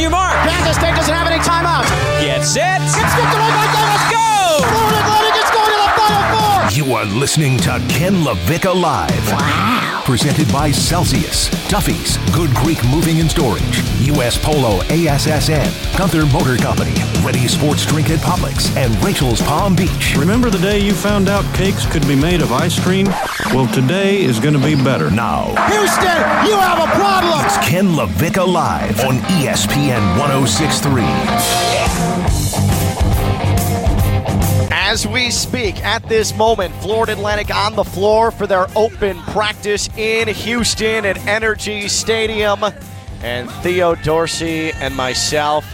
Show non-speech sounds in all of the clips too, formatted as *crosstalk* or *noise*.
your mark. Kansas State doesn't have any timeouts. Get it. It's stripped away oh are listening to Ken LaVicka Live. Wow. Presented by Celsius, Duffy's, Good Greek Moving and Storage, U.S. Polo ASSN, Gunther Motor Company, Ready Sports Drink at Publix, and Rachel's Palm Beach. Remember the day you found out cakes could be made of ice cream? Well, today is going to be better. Now, Houston, you have a problem. it's Ken LaVicka Live on ESPN 1063. As we speak, at this moment, Florida Atlantic on the floor for their open practice in Houston at NRG Stadium. And Theo Dorsey and myself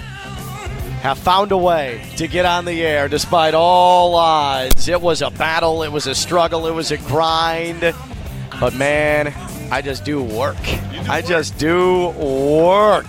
have found a way to get on the air despite all odds. It was a battle, it was a struggle, it was a grind. But man, I just do work. I just do work.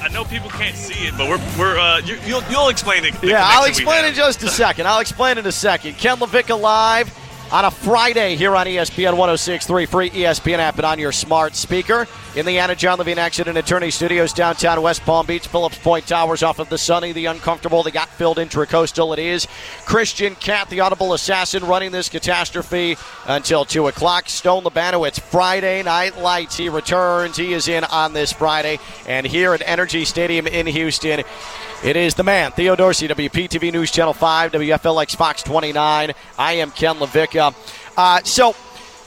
I know people can't see it, but we're we're uh, you, you'll you'll explain it. Yeah, I'll explain in just a second. I'll explain in a second. Ken LaVicka live on a Friday here on ESPN 106.3, free ESPN app and on your smart speaker. In the Anidjar Levine Accident Attorney Studios, downtown West Palm Beach, Phillips Point Towers off of the sunny, the uncomfortable, the got filled intracoastal. It is Christian Cat, the audible assassin, running this catastrophe until 2 o'clock. Stone Labano, it's Friday Night Lights. He returns. He is in on this Friday. And here at NRG Stadium in Houston, it is the man, Theo Dorsey, WPTV News Channel 5, WFLX Fox 29. I am Ken LaVicka. Uh, so,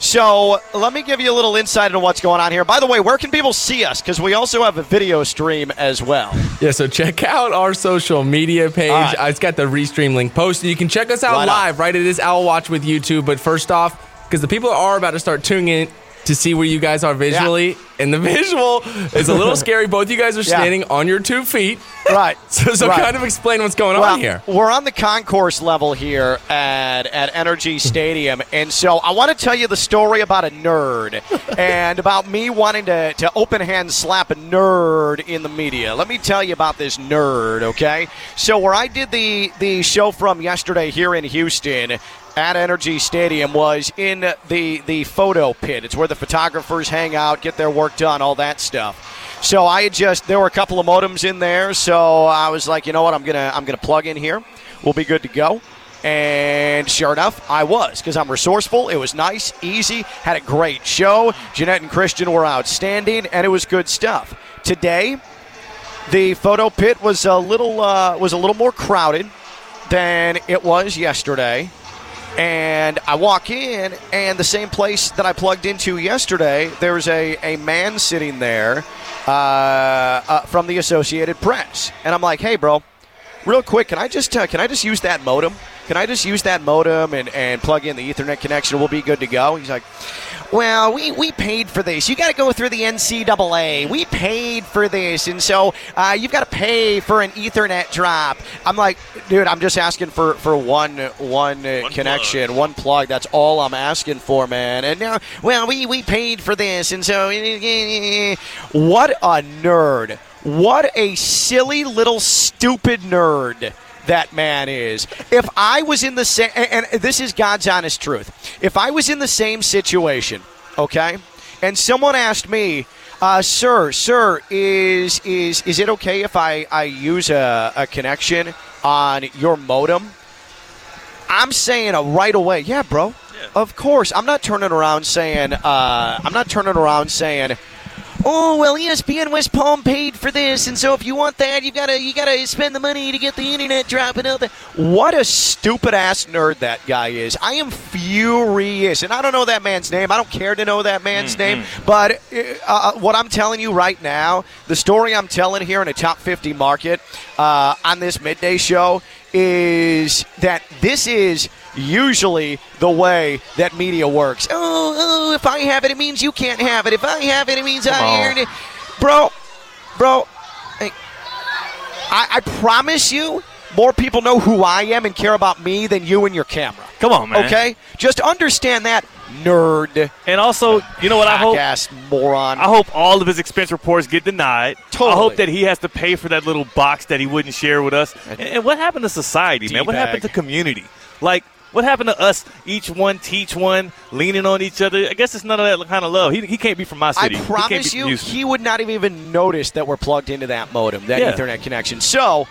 so let me give you a little insight into what's going on here. By the way, where can people see us? Because we also have a video stream as well. Yeah, so check out our social media page. Right. Uh, It's got the restream link posted. You can check us out Right on. live, right? It is Owl Watch with YouTube. But first off, because the people are about to start tuning in to see where you guys are visually, and the visual is a little scary. Both you guys are *laughs* Yeah. standing on your two feet. Right. *laughs* So, so Right. kind of explain what's going Well, on here. We're on the concourse level here at, at NRG *laughs* Stadium. And so I want to tell you the story about a nerd and about me wanting to, to open hand slap a nerd in the media. Let me tell you about this nerd, okay? So, where I did the, the show from yesterday here in Houston, at NRG Stadium was in the the photo pit. It's where the photographers hang out, get their work done, all that stuff. So I just there were a couple of modems in there, so I was like, you know what, I'm gonna I'm gonna plug in here. We'll be good to go. And sure enough, I was because I'm resourceful. It was nice, easy, had a great show. Jeanette and Christian were outstanding, and it was good stuff. Today, the photo pit was a little uh, was a little more crowded than it was yesterday. And I walk in, and the same place that I plugged into yesterday, there's a, a man sitting there uh, uh, from the Associated Press, and I'm like, "Hey, bro, real quick, can I just uh, can I just use that modem? Can I just use that modem and, and plug in the Ethernet connection? We'll be good to go." He's like, "Well, we, we paid for this. You got to go through the NCAA. We paid for this, and so uh, you've got to pay for an Ethernet drop." I'm like, "Dude, I'm just asking for for one one, uh, One connection, plug. one plug. That's all I'm asking for, man." And now, well, we we paid for this, and so what a nerd. What a silly little stupid nerd that man is. If I was in the same, and this is God's honest truth, if I was in the same situation, okay, and someone asked me, uh, sir, sir, is is is it okay if I I use a, a connection on your modem? I'm saying uh, right away, yeah, bro. Of course, I'm not turning around saying, uh, I'm not turning around saying, oh well, ESPN West Palm paid for this, and so if you want that, you gotta you gotta spend the money to get the internet dropping out. What a stupid ass nerd that guy is. I am furious, and I don't know that man's name. I don't care to know that man's name, but uh, uh, what I'm telling you right now, the story I'm telling here in a top 50 market uh, on this midday show is that this is usually the way that media works. Oh, oh, if I have it, it means you can't have it. If I have it, it means I earned it. Bro, bro, I, I promise you, more people know who I am and care about me than you and your camera. Come on, man. Okay? Just understand that, nerd. And also, you know what I hope? Jackass moron. I hope all of his expense reports get denied. Totally. I hope that he has to pay for that little box that he wouldn't share with us. And, and what happened to society, man? What happened to community? Like, what happened to us? Each one teach one, leaning on each other. I guess it's none of that kind of love. He, he can't be from my city. He can't promise be you, he would not have even noticed that we're plugged into that modem, that Yeah. Ethernet connection. So.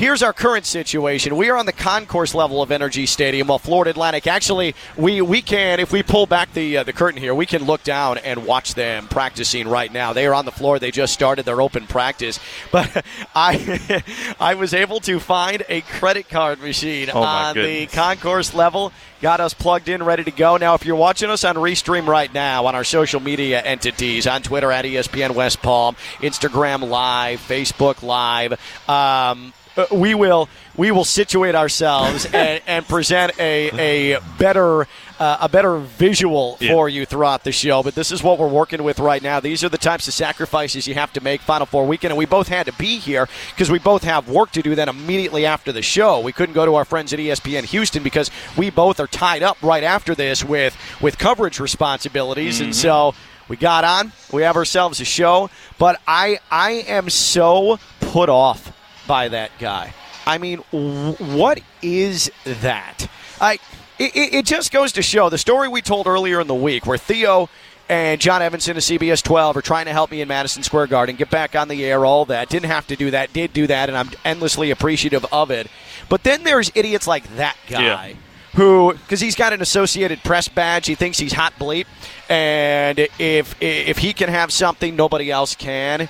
Here's our current situation. We are on the concourse level of NRG Stadium, while Florida Atlantic. Actually, we, we can, if we pull back the uh, the curtain here, we can look down and watch them practicing right now. They are on the floor. They just started their open practice. *laughs* But I *laughs* I was able to find a credit card machine Oh, on the concourse level. Got us plugged in, ready to go. Now, if you're watching us on Restream right now on our social media entities, on Twitter at ESPN West Palm, Instagram Live, Facebook Live, um, uh, we will we will situate ourselves *laughs* and, and present a a better uh, a better visual Yeah. for you throughout the show. But this is what we're working with right now. These are the types of sacrifices you have to make Final Four weekend, and we both had to be here because we both have work to do. Then immediately after the show, we couldn't go to our friends at ESPN Houston because we both are tied up right after this with with coverage responsibilities, and so. We got on. We have ourselves a show, but I I am so put off by that guy. I mean, what is that? I it, it just goes to show the story we told earlier in the week, where Theo and John Evanson of CBS 12 are trying to help me in Madison Square Garden get back on the air. All that didn't have to do that, did do that, and I'm endlessly appreciative of it. But then there's idiots like that guy Yeah. who because he's got an Associated Press badge, he thinks he's hot bleep, and if if he can have something nobody else can.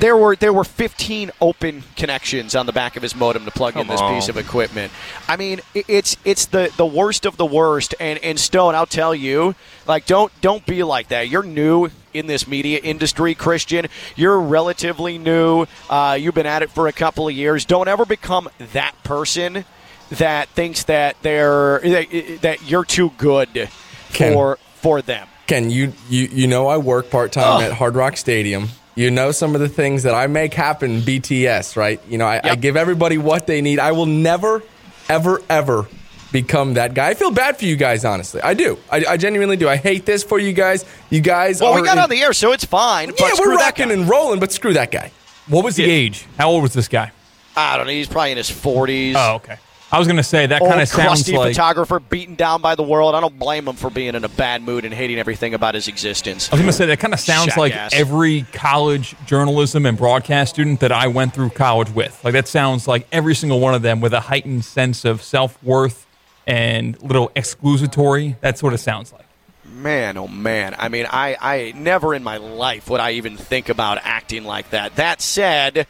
There were there were 15 open connections on the back of his modem to plug in this on. piece of equipment. I mean, it's it's the, the worst of the worst. And and Stone, I'll tell you, like don't don't be like that. You're new in this media industry, Christian. You're relatively new. Uh, you've been at it for a couple of years. Don't ever become that person that thinks that they're that, that you're too good Ken. for for them. Ken, you you you know I work part time at Hard Rock Stadium. You know some of the things that I make happen BTS, right? You know, I, I give everybody what they need. I will never, ever, ever become that guy. I feel bad for you guys, honestly. I do. I, I genuinely do. I hate this for you guys. You guys Well, are we got in- on the air, so it's fine. Yeah, but screw we're that rocking guy. and rolling, but screw that guy. What was the age? How old was this guy? I don't know. He's probably in his 40s. Oh, okay. I was going to say that kind of sounds crusty like. photographer beaten down by the world. I don't blame him for being in a bad mood and hating everything about his existence. I was going to say that kind of sounds like Jackass. every college journalism and broadcast student that I went through college with. Like that sounds like every single one of them with a heightened sense of self worth and little exclusatory. That's what it sounds like. Man, oh man. I mean, I, I never in my life would I even think about acting like that. That said,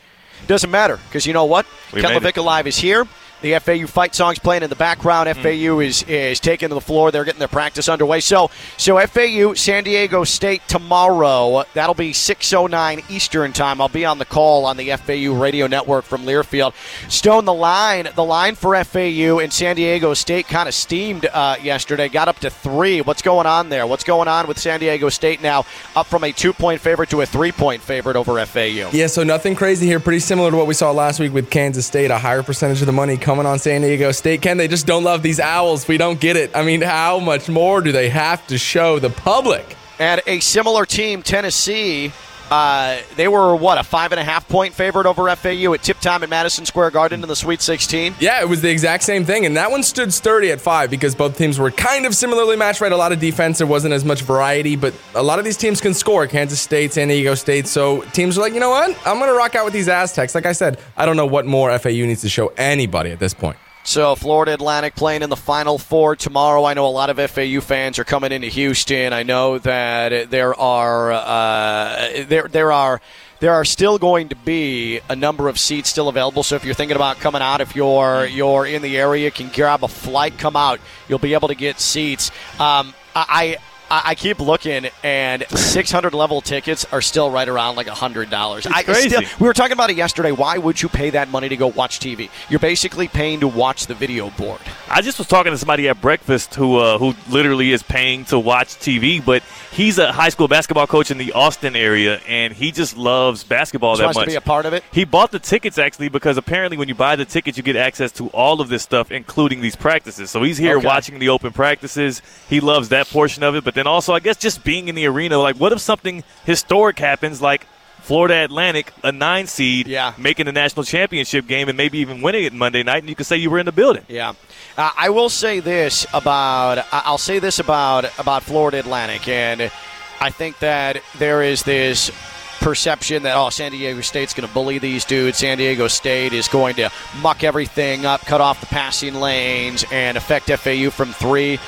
doesn't matter because you know what? We Ken made Live is here. The FAU fight songs playing in the background. Hmm. FAU is is taking to the floor. They're getting their practice underway. So so FAU San Diego State tomorrow. That'll be 6:09 Eastern time. I'll be on the call on the FAU radio network from Learfield. Stone the line. The line for FAU and San Diego State kind of steamed uh, yesterday. Got up to three. What's going on there? What's going on with San Diego State now? Up from a two point favorite to a three point favorite over FAU. Yeah, so nothing crazy here. Pretty similar to what we saw last week with Kansas State. A higher percentage of the money coming on San Diego State. Ken, they just don't love these Owls. We don't get it. I mean, how much more do they have to show the public? And a similar team, Tennessee, uh, they were what a five and a half point favorite over FAU at tip time at Madison Square Garden in the Sweet 16. Yeah, it was the exact same thing, and that one stood sturdy at five because both teams were kind of similarly matched. Right, a lot of defense. There wasn't as much variety, but a lot of these teams can score. Kansas State, San Diego State. So teams are like, you know what? I'm going to rock out with these Aztecs. Like I said, I don't know what more FAU needs to show anybody at this point. So Florida Atlantic playing in the Final Four tomorrow. I know a lot of FAU fans are coming into Houston. I know that there are uh, there there are. There are still going to be a number of seats still available. So if you're thinking about coming out, if you're you're in the area, can grab a flight, come out. You'll be able to get seats. Um, I. I I keep looking, and 600 level tickets are still right around like hundred dollars. I crazy. still, we were talking about it yesterday. Why would you pay that money to go watch TV? You're basically paying to watch the video board. I just was talking to somebody at breakfast who uh, who literally is paying to watch TV, but he's a high school basketball coach in the Austin area, and he just loves basketball Just that much. to be a part of it. He bought the tickets actually because apparently when you buy the tickets, you get access to all of this stuff, including these practices. So he's here Okay. watching the open practices. He loves that portion of it, but then also I guess just being in the arena. Like, what if something historic happens, like Florida Atlantic, a nine seed, Yeah. making the national championship game and maybe even winning it Monday night, and you could say you were in the building. Yeah. Uh, I will say this about I'll say this about about Florida Atlantic, and I think that there is this perception that oh San Diego State's going to bully these dudes. San Diego State is going to muck everything up, cut off the passing lanes, and affect FAU from three.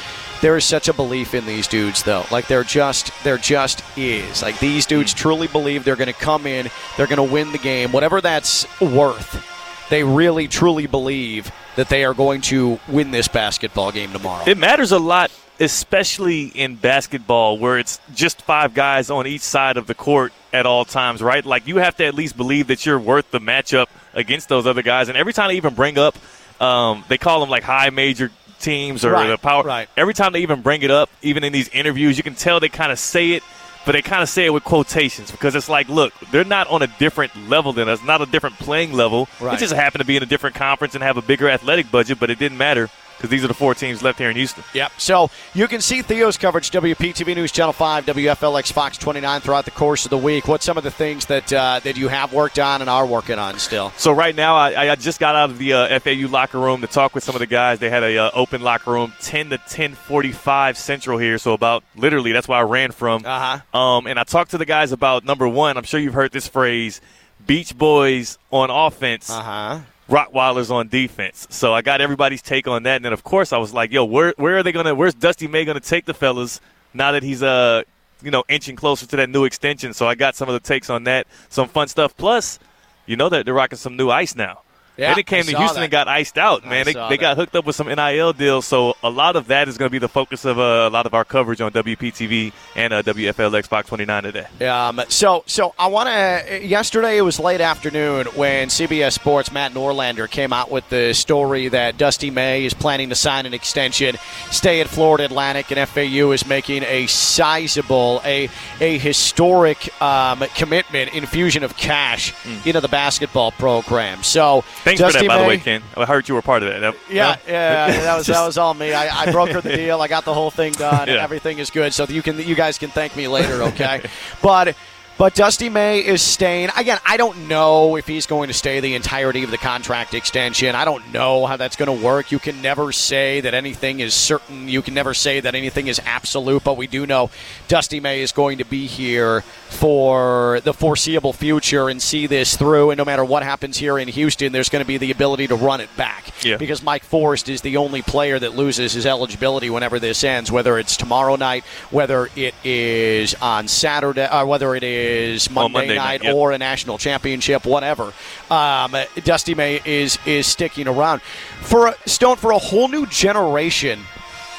There is such a belief in these dudes, though. Like they're just, there just is. Like these dudes truly believe they're going to come in, they're going to win the game, whatever that's worth they really truly believe that they are going to win this basketball game tomorrow. It matters a lot, especially in basketball, where it's just five guys on each side of the court at all times, right? Like you have to at least believe that you're worth the matchup against those other guys. And every time they even bring up, um, they call them like high major teams or Right, the power. right. Every time they even bring it up, even in these interviews, you can tell they kind of say it. But they kind of say it with quotations because it's like, look, they're not on a different level than us, not a different playing level. Right. They just happened to be in a different conference and have a bigger athletic budget, but it didn't matter because these are the four teams left here in Houston. Yep. So you can see Theo's coverage, WPTV News Channel 5, WFLX Fox 29 throughout the course of the week. What's some of the things that uh, that you have worked on and are working on still? So right now, I, I just got out of the uh, FAU locker room to talk with some of the guys. They had a uh, open locker room, ten to ten forty-five Central here. So about literally, that's where I ran from. Uh-huh. Um, and I talked to the guys about number one. I'm sure you've heard this phrase: "Beach Boys on offense, Uh huh. Rottweilers on defense." So I got everybody's take on that, and then of course I was like, "Yo, where where are they gonna? Where's Dusty May gonna take the fellas now that he's uh you know inching closer to that new extension?" So I got some of the takes on that, some fun stuff. Plus, you know that they're rocking some new ice now. Yeah, and it came I to Houston that. and got iced out, man. They, they got hooked up with some NIL deals, so a lot of that is going to be the focus of uh, a lot of our coverage on WPTV and uh, WFLX Fox 29 today. Um, so, so I want to. Yesterday it was late afternoon when CBS Sports Matt Norlander came out with the story that Dusty May is planning to sign an extension, stay at Florida Atlantic, and FAU is making a sizable, a a historic um, commitment, infusion of cash into the basketball program. So, Thanks Dusty for that, by the way, Ken. I heard you were part of. That- yeah, no? yeah, that was that was all me. I, I brokered the *laughs* deal. I got the whole thing done. Yeah. Everything is good. So you can you guys can thank me later, okay? *laughs* but but Dusty May is staying. Again, I don't know if he's going to stay the entirety of the contract extension. I don't know how that's going to work. You can never say that anything is certain. You can never say that anything is absolute. But we do know Dusty May is going to be here for the foreseeable future and see this through. And no matter what happens here in Houston, there's going to be the ability to run it back Yeah. because Mike Forrest is the only player that loses his eligibility whenever this ends, whether it's tomorrow night, whether it is on Saturday, or whether it is Monday, Monday night, night, yep. or a national championship, whatever. Um, Dusty May is is sticking around for a, Stone for a whole new generation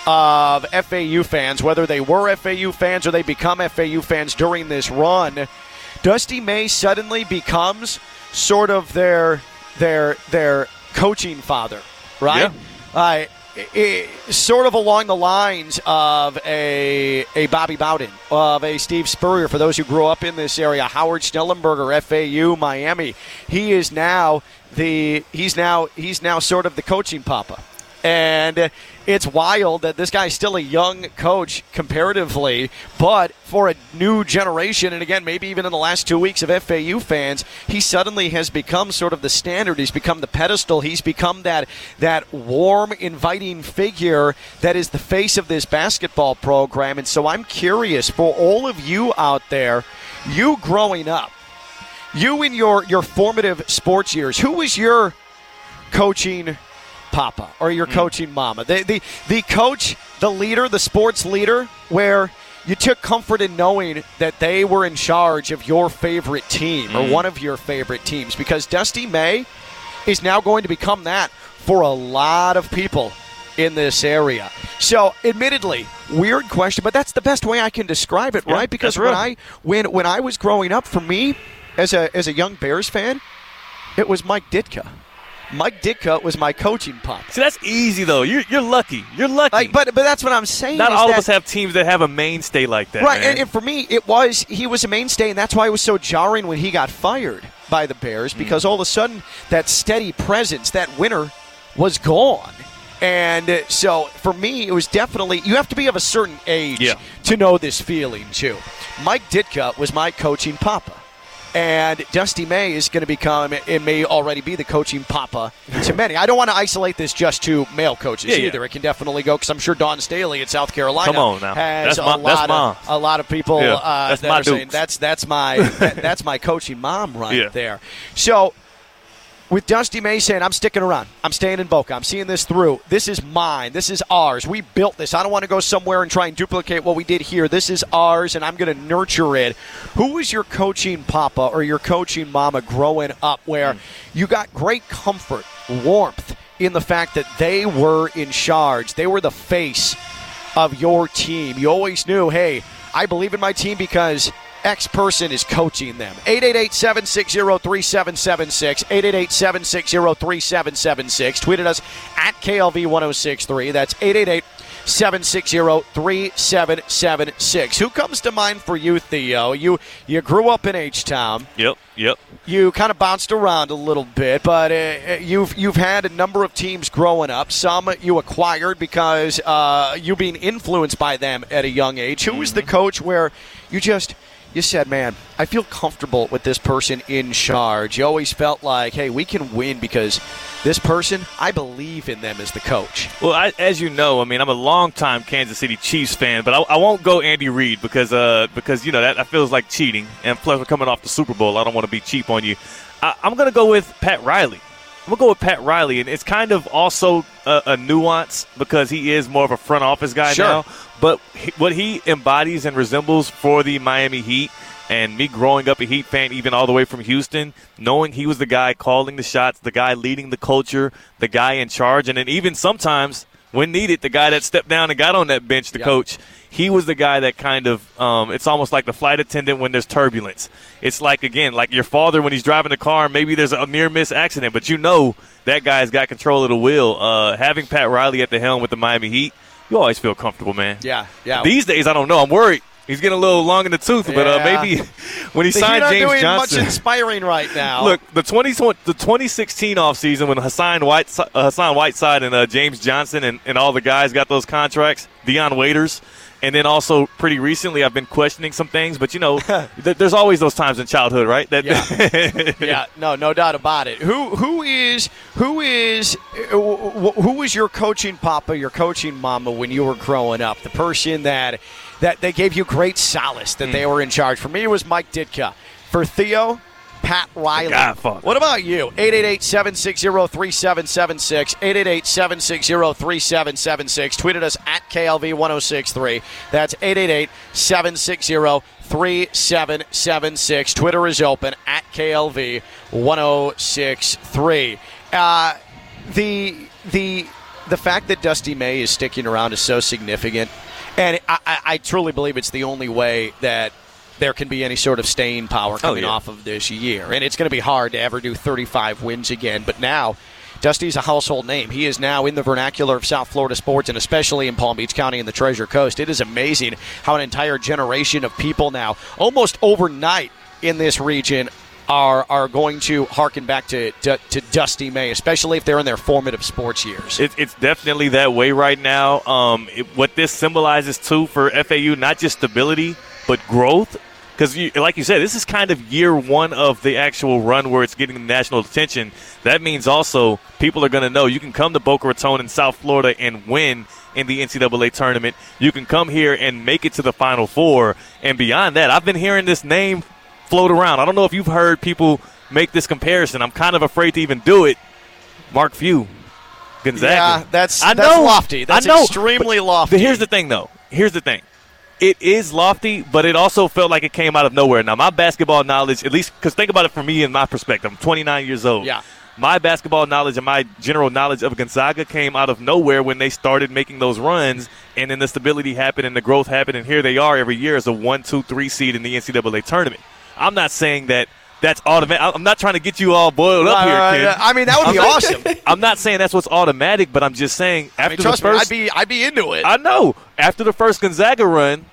of FAU fans, whether they were FAU fans or they become FAU fans during this run, Dusty May suddenly becomes sort of their their their coaching father, right? Uh, i- i- sort of along the lines of a a Bobby Bowden, of a Steve Spurrier. For those who grew up in this area, Howard Schnellenberger, FAU, Miami. He is now the he's now he's now sort of the coaching papa. And it's wild that this guy's still a young coach comparatively, but for a new generation, and again, maybe even in the last two weeks of FAU fans, he suddenly has become sort of the standard. He's become the pedestal. He's become that that warm, inviting figure that is the face of this basketball program. And so I'm curious for all of you out there, you growing up, you in your your formative sports years, who was your coaching papa or your hmm. coaching mama. The, the the coach, the leader, the sports leader, where you took comfort in knowing that they were in charge of your favorite team or hmm. one of your favorite teams because Dusty May is now going to become that for a lot of people in this area. So, admittedly, weird question, but that's the best way I can describe it, Yeah, right? Because when. I when when I was growing up, for me as a as a young Bears fan, it was Mike Ditka. Mike Ditka was my coaching pop. See, that's easy though. You're you're lucky. You're lucky. Like, but but that's what I'm saying. Not all that, of us have teams that have a mainstay like that. right. man. And, and for me, it was he was a mainstay, and that's why it was so jarring when he got fired by the Bears because all of a sudden that steady presence, that winner, was gone. And uh, so for me, it was definitely you have to be of a certain age Yeah. to know this feeling too. Mike Ditka was my coaching papa. And Dusty May is going to become, it may already be the coaching papa to many. I don't want to isolate this just to male coaches Yeah, yeah. either. It can definitely go because I'm sure Dawn Staley at South Carolina Come on now. has That's a my- lot that's of a lot of people Yeah, uh, that's that my are saying that's that's my *laughs* that, that's my coaching mom right Yeah. there. So with Dusty May saying, I'm sticking around. I'm staying in Boca. I'm seeing this through. This is mine. This is ours. We built this. I don't want to go somewhere and try and duplicate what we did here. This is ours, and I'm going to nurture it. Who was your coaching papa or your coaching mama growing up where you got great comfort, warmth in the fact that they were in charge? They were the face of your team. You always knew, hey, I believe in my team because X person is coaching them. 888 760 3776. 888 760 3776. Tweeted us at KLV 1063. That's 888 760 3776. Who comes to mind for you, Theo? You you grew up in H Town Yep, yep. you kind of bounced around a little bit, but uh, you've you've had a number of teams growing up. Some you acquired because uh, you being influenced by them at a young age. Who was the coach where you just you said, "Man, I feel comfortable with this person in charge." You always felt like, "Hey, we can win because this person, I believe in them as the coach." Well, I, as you know, I mean, I'm a longtime Kansas City Chiefs fan, but I, I won't go Andy Reid because uh, because you know that, that feels like cheating, and plus we're coming off the Super Bowl. I don't want to be cheap on you. I, I'm going to go with Pat Riley. I'm gonna go with Pat Riley, and it's kind of also a, a nuance because he is more of a front office guy Sure. now. But he, what he embodies and resembles for the Miami Heat, and me growing up a Heat fan, even all the way from Houston, knowing he was the guy calling the shots, the guy leading the culture, the guy in charge, and then even sometimes when needed, the guy that stepped down and got on that bench to Yeah. coach. He was the guy that kind of, um, it's almost like the flight attendant when there's turbulence. It's like, again, like your father when he's driving the car, maybe there's a near miss accident, but you know that guy's got control of the wheel. Uh, having Pat Riley at the helm with the Miami Heat, you always feel comfortable, man. Yeah, yeah. These days, I don't know. I'm worried. He's getting a little long in the tooth, but uh, maybe *laughs* when he signed James doing Johnson. much inspiring right *laughs* now. Look, the 20, the 2016 offseason when Hassan White, uh, Hassan Whiteside and uh, James Johnson and, and all the guys got those contracts, Dion Waiters, and then also pretty recently I've been questioning some things, but you know, *laughs* th- there's always those times in childhood, right? That Yeah. yeah, no, no doubt about it. Who who is who is uh, who was your coaching papa, your coaching mama when you were growing up? The person that that they gave you great solace that they were in charge. For me, it was Mike Ditka. For Theo. Pat Riley. What about you? 888-760-3776. 888-760-3776. Tweeted us at KLV1063. That's 888-760-3776. Twitter is open at KLV1063. Uh, the the the fact that Dusty May is sticking around is so significant, and I, I, I truly believe it's the only way that there can be any sort of staying power oh, coming Oh, yeah. off of this year. And it's going to be hard to ever do 35 wins again. But now, Dusty's a household name. He is now in the vernacular of South Florida sports, and especially in Palm Beach County and the Treasure Coast. It is amazing how an entire generation of people now, almost overnight in this region, are are going to harken back to, to, to Dusty May, especially if they're in their formative sports years. It, it's definitely that way right now. Um, it, what this symbolizes too for FAU, not just stability but growth, because like you said, this is kind of year one of the actual run where it's getting national attention. That means also people are going to know you can come to Boca Raton in South Florida and win in the NCAA tournament. You can come here and make it to the Final Four, and beyond that, I've been hearing this name float around. I don't know if you've heard people make this comparison. I'm kind of afraid to even do it. Mark Few. Gonzaga. Yeah, that's I that's know. lofty. That's I know, extremely lofty. But here's the thing, though. Here's the thing. It is lofty, but it also felt like it came out of nowhere. Now, my basketball knowledge, at least, because think about it from me and my perspective. I'm 29 years old. Yeah. My basketball knowledge and my general knowledge of Gonzaga came out of nowhere when they started making those runs, and then the stability happened and the growth happened, and here they are every year as a one, two, three seed in the NCAA tournament. I'm not saying that that's automatic. I'm not trying to get you all boiled up Right, here, kid. right. I mean, that would be I'm not- awesome. *laughs* I'm not saying that's what's automatic, but I'm just saying after I mean, trust the first, me, I'd be I'd be into it. I know after the first Gonzaga run,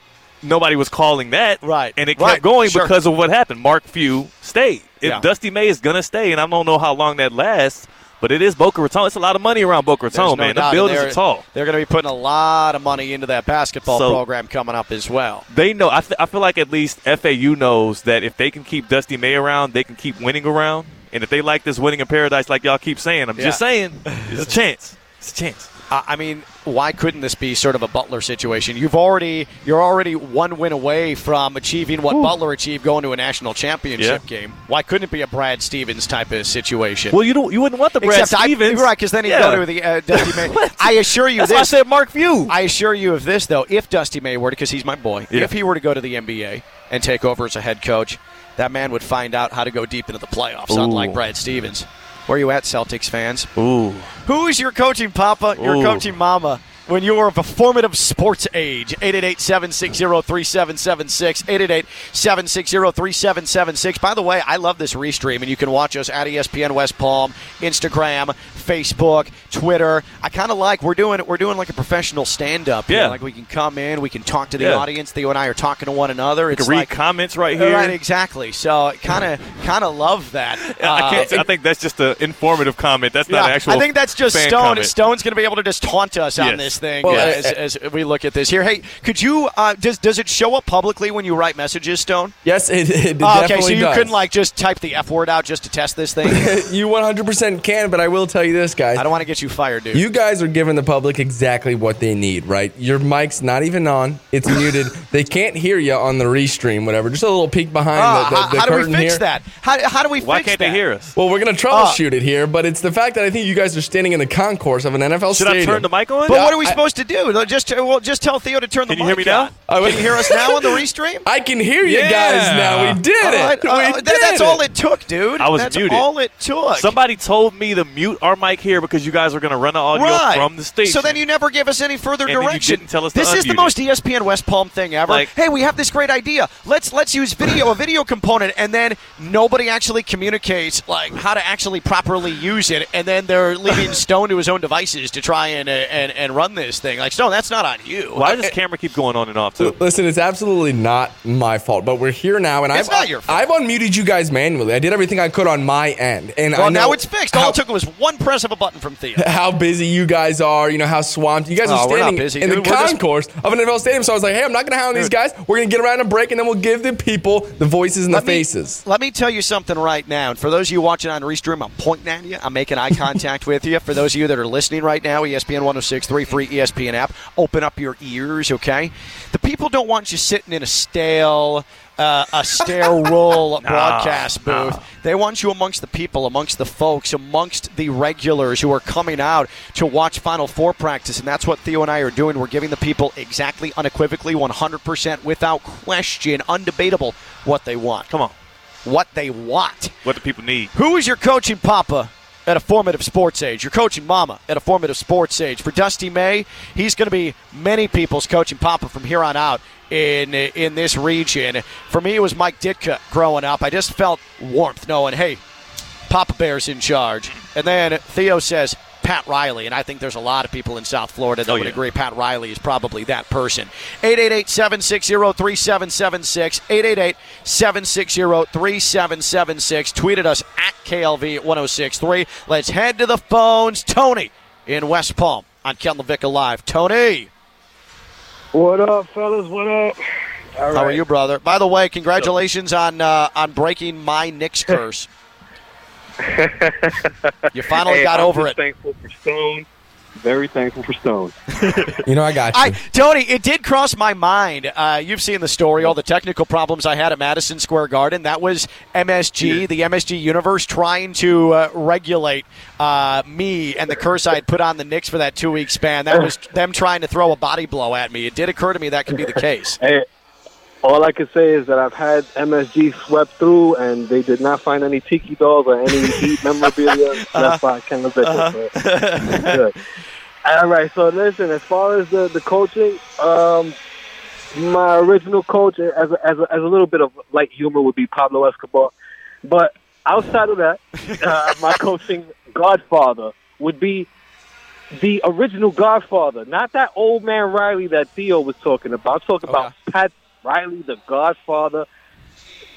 nobody was calling that, Right. And it kept going Sure. because of what happened. Mark Few stayed. If Yeah. Dusty May is gonna stay, and I don't know how long that lasts, But it is Boca Raton. It's a lot of money around Boca Raton, no man. The buildings They're- tall. They're going to be putting a lot of money into that basketball So- program coming up as well. They know. I, th- I feel like at least FAU knows that if they can keep Dusty May around, they can keep winning around. And if they like this winning in paradise, like y'all keep saying, I'm just saying, it's a chance. It's a chance. Uh, I mean, why couldn't this be sort of a Butler situation? You've already you're already one win away from achieving what Butler achieved going to a national championship Yeah. game. Why couldn't it be a Brad Stevens type of situation? Well, you don't. You wouldn't want the Brad Except Stevens, I, right? Because then he'd Yeah. go to the uh, Dusty May. *laughs* I assure you That's this. I said Mark Few. I assure you of this though, if Dusty May were to, because he's my boy, Yeah. if he were to go to the NBA and take over as a head coach, that man would find out how to go deep into the playoffs, Ooh. unlike Brad Stevens. Where are you at, Celtics fans? Ooh. Who is your coaching papa, your Ooh. coaching mama? When you were of a formative sports age, 888-760-3776, 888-760-3776. By the way, I love this restream, and you can watch us at ESPN West Palm, Instagram, Facebook, Twitter. I kind of like we're doing we're doing like a professional stand up. Yeah. like we can come in, we can talk to the Yeah. audience. Theo and I are talking to one another. It's can read like comments right here. right, exactly. So kind of kind of love that. I can't. Uh, I think that's just an informative comment. That's not yeah, an actual. I think that's just Stone. comment. Stone's going to be able to just taunt us on Yes. This thing Well, uh, uh, as, as we look at this here. Hey, could you? Uh, does does it show up publicly when you write messages, Stone? Yes, it, it Oh, okay, definitely so you does. couldn't like just type the f word out just to test this thing. *laughs* you 100% can, but I will tell you this, guys. I don't want to get you fired, dude. You guys are giving the public exactly what they need, right? Your mic's not even on; it's *laughs* muted. They can't hear you on the restream, whatever. Just a little peek behind Ah, the, the, how, the how do we fix here. that? How, how do we Why fix can't that? they hear us? Well, we're gonna troubleshoot it here, but it's the fact that I think you guys are standing in the concourse of an NFL Should I stadium. turn the mic on? But what are we I- supposed to do? Just well, just tell Theo to turn the Can you mic hear me now? on. I Can you hear us now on the restream? *laughs* I can hear you Yeah. guys now. We did All it. right, we uh, did that- that's it. all it took, dude. I was that's muted. all it took. Somebody told me to mute our mic here because you guys are going to run the audio right. from the station. So then you never give us any further And then you direction. didn't tell us to this is the unmute most ESPN West Palm thing ever. Like- hey, we have this great idea. Let's let's use video, a video component, and then nobody actually communicates like how to actually properly use it, and then they're leaving *laughs* Stone to his own devices to try and uh, and and run this thing. Like Stone, that's not on you. Why does this camera keep going on and off too? Listen, it's absolutely not my fault, but we're here now, and It's I've not your fault. I've unmuted you guys manually. I did everything I could on my end, and I Well, know now it's fixed. All how- it took was one press of a button from Theo. *laughs* how busy you guys are, you know, how swamped. You guys oh, are Oh, we're not standing busy, in the. We're just- concourse of an NFL stadium. So I was like, hey, I'm not going to hound these guys. We're going to get around a break, and then we'll give the people the voices and Let the me- faces. let me tell you something right now. And for those of you watching on Restream, I'm pointing at you. I'm making eye *laughs* contact with you. For those of you that are listening right now, ESPN 1063, free ESPN app. Open up your ears, okay? The people don't want you sitting in a stale, uh, a sterile *laughs* roll broadcast booth. They want you amongst the people, amongst the folks, amongst the regulars who are coming out to watch Final Four practice. And that's what Theo and I are doing. We're giving the people exactly, unequivocally, 100%, without question, undebatable, what they want Come on. what they want. What do people need? Who is your coaching papa at a formative sports age? You're coaching mama at a formative sports age. For Dusty May, he's going to be many people's coaching papa from here on out in in this region. For me, it was Mike Ditka growing up. I just felt warmth knowing, hey, Papa Bear's in charge. And then Theo says Pat Riley, and I think there's a lot of people in South Florida that Oh, would yeah. agree Pat Riley is probably that person. 888-760-3776, 888-760-3776. Tweeted us at KLV 1063. Let's head to the phones. Tony in West Palm on Ken LaVicka Live. Tony, What up, fellas? What up? All how are you, brother? By the way, congratulations on uh, on breaking my Knicks *laughs* curse. *laughs* you finally Hey, got I'm over just it. Thankful for Stone. Very thankful for Stone. *laughs* You know, I got you. I, Tony, it did cross my mind. Uh, you've seen the story, all the technical problems I had at Madison Square Garden. That was MSG, the MSG universe, trying to uh, regulate uh, me and the curse I had put on the Knicks for that two week span. That *laughs* was them trying to throw a body blow at me. It did occur to me that could be the case. Hey, all I can say is that I've had MSG swept through, and they did not find any tiki dolls or any *laughs* Heat memorabilia Uh-huh. left by Ken so good. All right, so listen, as far as the, the coaching, um, my original coach, as a, as, a, as a little bit of light humor, would be Pablo Escobar. But outside of that, uh, *laughs* my coaching godfather would be the original Godfather, not that old man Riley that Theo was talking about. I'm talking about Pat Riley, the Godfather.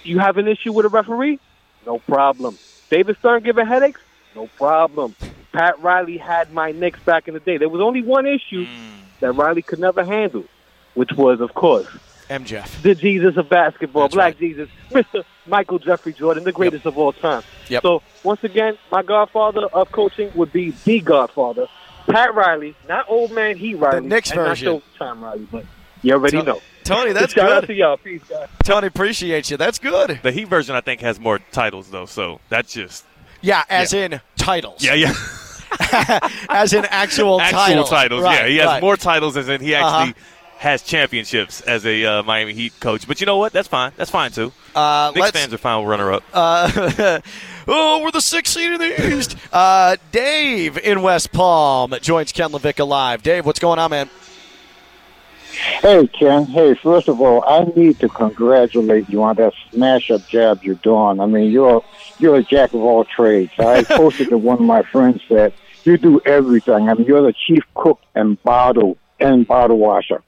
You have an issue with a referee? No problem. David Stern giving headaches? No problem. Pat Riley had my Knicks back in the day. There was only one issue hmm. that Riley could never handle, which was, of course, MJF. the Jesus of basketball, That's Black right. Jesus, Mr. Michael Jeffrey Jordan, the greatest of all time. Yep. So once again, my godfather of coaching would be the godfather, Pat Riley, not old man he Riley, the Knicks and not version. Showtime Riley, but you already To- know. Tony, *laughs* that's Shout out to good. y'all. Peace, guys. Tony, appreciate you. That's good. The Heat version, I think, has more titles though, so that's just Yeah, as in titles. yeah, yeah. *laughs* as in actual, *laughs* Actual titles. titles. Right, yeah, he has right. more titles as in he actually Uh-huh. has championships as a uh, Miami Heat coach. But you know what? That's fine. That's fine too. Uh, Knicks fans are fine with runner up. Uh, oh, we're the sixth seed in the East. Uh, Dave in West Palm joins Ken Levick live. Dave, what's going on, man? Hey, Ken. Hey, first of all, I need to congratulate you on that smash up job you're doing. I mean, you're you're a jack of all trades. I *laughs* posted to one of my friends that you do everything. I mean, you're the chief cook and bottle and bottle washer,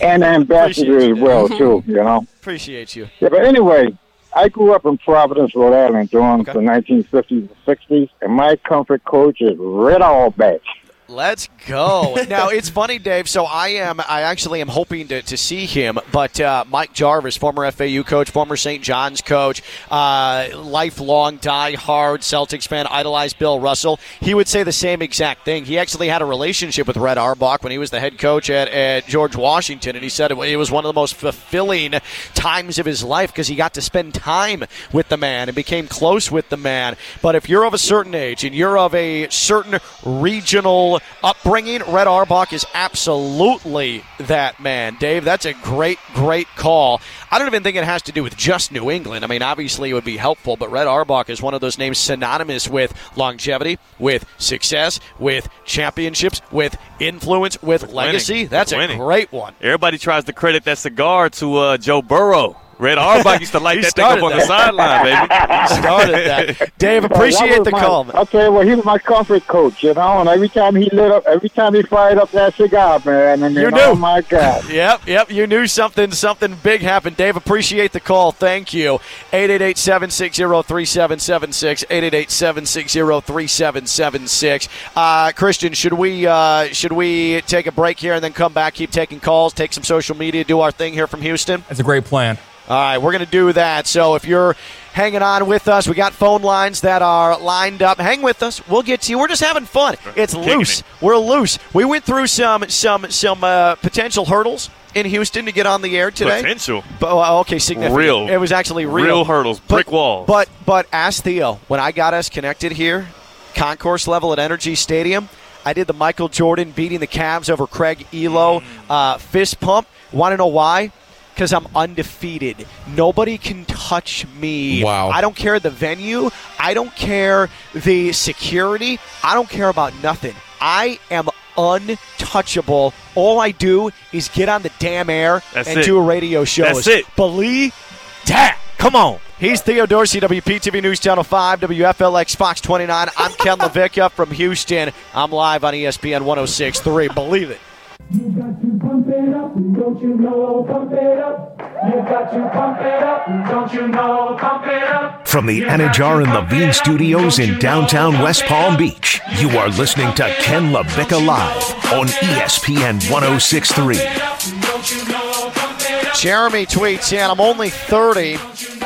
and *laughs* ambassador as well too. You know. *laughs* Appreciate you. Yeah, but anyway, I grew up in Providence, Rhode Island during Okay. the 1950s and 60s, and my comfort coach is Red Auerbach. Let's go. *laughs* now it's funny, Dave. So I am. I actually am hoping to, to see him. But uh, Mike Jarvis, former FAU coach, former St. John's coach, uh, lifelong die-hard Celtics fan, idolized Bill Russell. He would say the same exact thing. He actually had a relationship with Red Auerbach when he was the head coach at, at George Washington, and he said it, it was one of the most fulfilling times of his life because he got to spend time with the man and became close with the man. But if you're of a certain age and you're of a certain regional upbringing, Red Auerbach is absolutely that man. Dave, that's a great, great call. I don't even think it has to do with just New England. I mean, obviously it would be helpful, but Red Auerbach is one of those names synonymous with longevity, with success, with championships, with influence, with, With legacy. winning. That's With a winning. great one. Everybody tries to credit that cigar to uh, Joe Burrow. Red Auerbach used to light *laughs* He that thing up started on the sideline, baby. *laughs* He started that. Dave, Well, that appreciate the my- call. man. Okay, well, he was my comfort coach, you know, and every time he lit up, every time he fired up that cigar, man, and You you knew. know, oh my God. *laughs* Yep, yep. You knew something something big happened. Dave, appreciate the call. Thank you. 888-760-3776. 888-760-3776. Uh, Christian, should we uh, should we take a break here and then come back, keep taking calls, take some social media, do our thing here from Houston? That's a great plan. All right, we're going to do that. So if you're hanging on with us, we got phone lines that are lined up. Hang with us. We'll get to you. We're just having fun. It's Kicking loose. it. We're loose. We went through some some some uh, potential hurdles in Houston to get on the air today. Potential. But, well, okay, significant. Real. It was actually real. Real hurdles, brick walls. But but ask Theo when I got us connected here, concourse level at NRG Stadium. I did the Michael Jordan beating the Cavs over Craig Ehlo Mm. uh, fist pump. Want to know why? Because I'm undefeated. Nobody can touch me. Wow. I don't care the venue. I don't care the security. I don't care about nothing. I am untouchable. All I do is get on the damn air That's and it. do a radio show. That's it. Believe that. Come on. He's Theo Dorsey, WPTV News Channel 5, WFLX Fox 29. I'm Ken *laughs* LaVicka from Houston. I'm live on ESPN 1063. Believe it. Don't you know? Pump it up. You got to pump it up, don't you know? Pump it up. From the You Anidjar and pump Levine studios in downtown? West Palm. Beach, you are listening to Ken LaVicka Live on ESPN 1063. Don't you know? Pump it up. Jeremy tweets in, I'm only 30,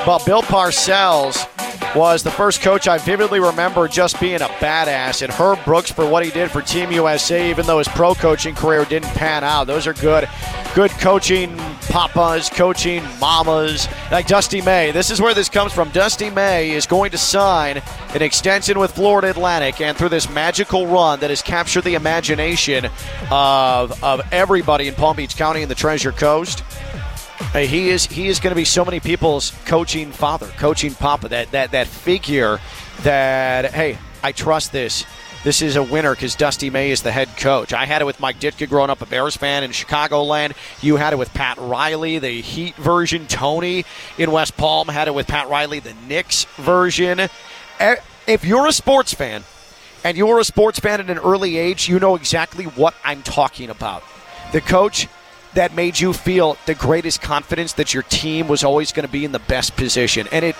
but Bill Parcells was the first coach I vividly remember just being a badass, and Herb Brooks for what he did for Team USA, even though his pro coaching career didn't pan out. Those are good, good coaching papas, coaching mamas, like Dusty May. This is where this comes from. Dusty May is going to sign an extension with Florida Atlantic, and through this magical run that has captured the imagination of, of everybody in Palm Beach County and the Treasure Coast. Hey, he is he is going to be so many people's coaching father, coaching papa. That that that figure that hey, I trust this. This is a winner because Dusty May is the head coach. I had it with Mike Ditka growing up a Bears fan in Chicagoland. You had it with Pat Riley, the Heat version. Tony in West Palm had it with Pat Riley, the Knicks version. Eh, If you're a sports fan and you're a sports fan at an early age, you know exactly what I'm talking about. The coach that made you feel the greatest confidence that your team was always going to be in the best position. And it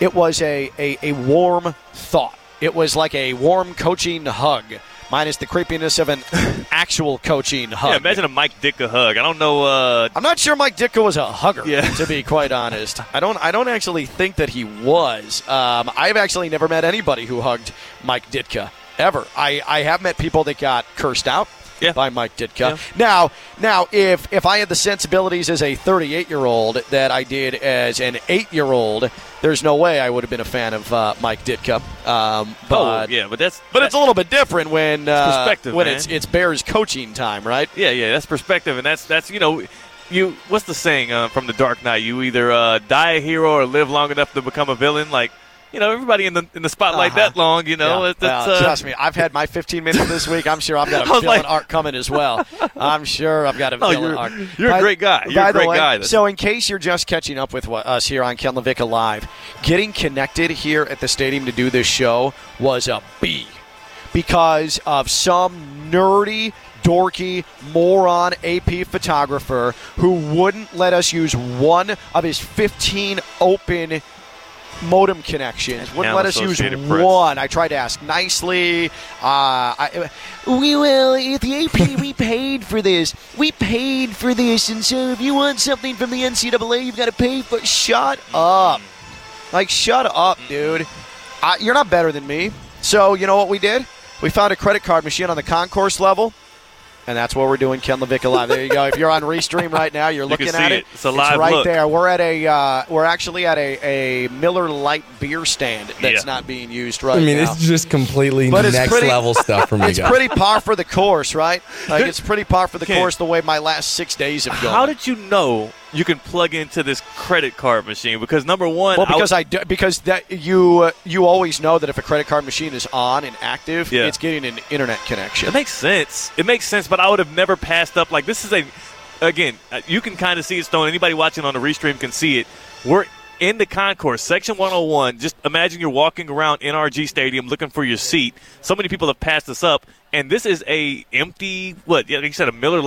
it was a, a, a warm thought. It was like a warm coaching hug, minus the creepiness of an *laughs* actual coaching hug. Yeah, imagine a Mike Ditka hug. I don't know. Uh, I'm not sure Mike Ditka was a hugger, Yeah. to be quite honest. I don't. I don't actually think that he was. Um, I've actually never met anybody who hugged Mike Ditka ever. I, I have met people that got cursed out Yeah. by Mike Ditka. Now, now, if if I had the sensibilities as a 38 year old that I did as an eight year old, there's no way I would have been a fan of uh, Mike Ditka. Um, oh, but yeah, but that's but it's a little bit different when uh, perspective, when man. it's it's Bears coaching time, right? Yeah, yeah, that's perspective, and that's that's you know, you what's the saying uh, from the Dark Knight? You either uh, die a hero or live long enough to become a villain. Like you know, everybody in the in the spotlight Uh-huh. that long, you know, Yeah. it's, it's, Well, uh, trust me, I've had my 15 minutes this week. I'm sure I've got *laughs* a villain like- arc coming as well. I'm sure I've got a No, *laughs* villain you're- arc. you're a great guy. You're a great way, guy. So, in case you're just catching up with what, us here on Ken LaVicka Live, getting connected here at the stadium to do this show was a B because of some nerdy dorky moron AP photographer who wouldn't let us use one of his 15 open modem connections. Wouldn't let us use Press. one. I tried to ask nicely. Uh, I, we will. At the AP, we *laughs* paid for this. We paid for this, and so if you want something from the NCAA, you've got to pay for. Shut up. Like, shut up, dude. I, you're not better than me. So you know what we did? We found a credit card machine on the concourse level. And that's what we're doing, Ken Levick live. There you go. If you're on Restream right now, you're You looking can at see it. it. It's a live it's right look. there. We're at a. Uh, we're actually at a, a Miller Lite beer stand that's Yeah. not being used right now. I mean, now. it's just completely But it's next pretty- level stuff from you *laughs* it's guys. pretty par for the course, right? Like it's pretty par for the Ken. course the way my last six days have gone. how did you know you can plug into this credit card machine? Because number one, well, because w- I, do, because that you uh, you always know that if a credit card machine is on and active, Yeah. it's getting an internet connection. It makes sense. It makes sense, but I would have never passed up. Like this is a, again, uh, you can kind of see it. Stone. Anybody watching on the restream can see it. We're in the concourse, section 101. Just imagine you're walking around NRG Stadium looking for your seat. So many people have passed us up, and this is a empty. What? Like you said, a Miller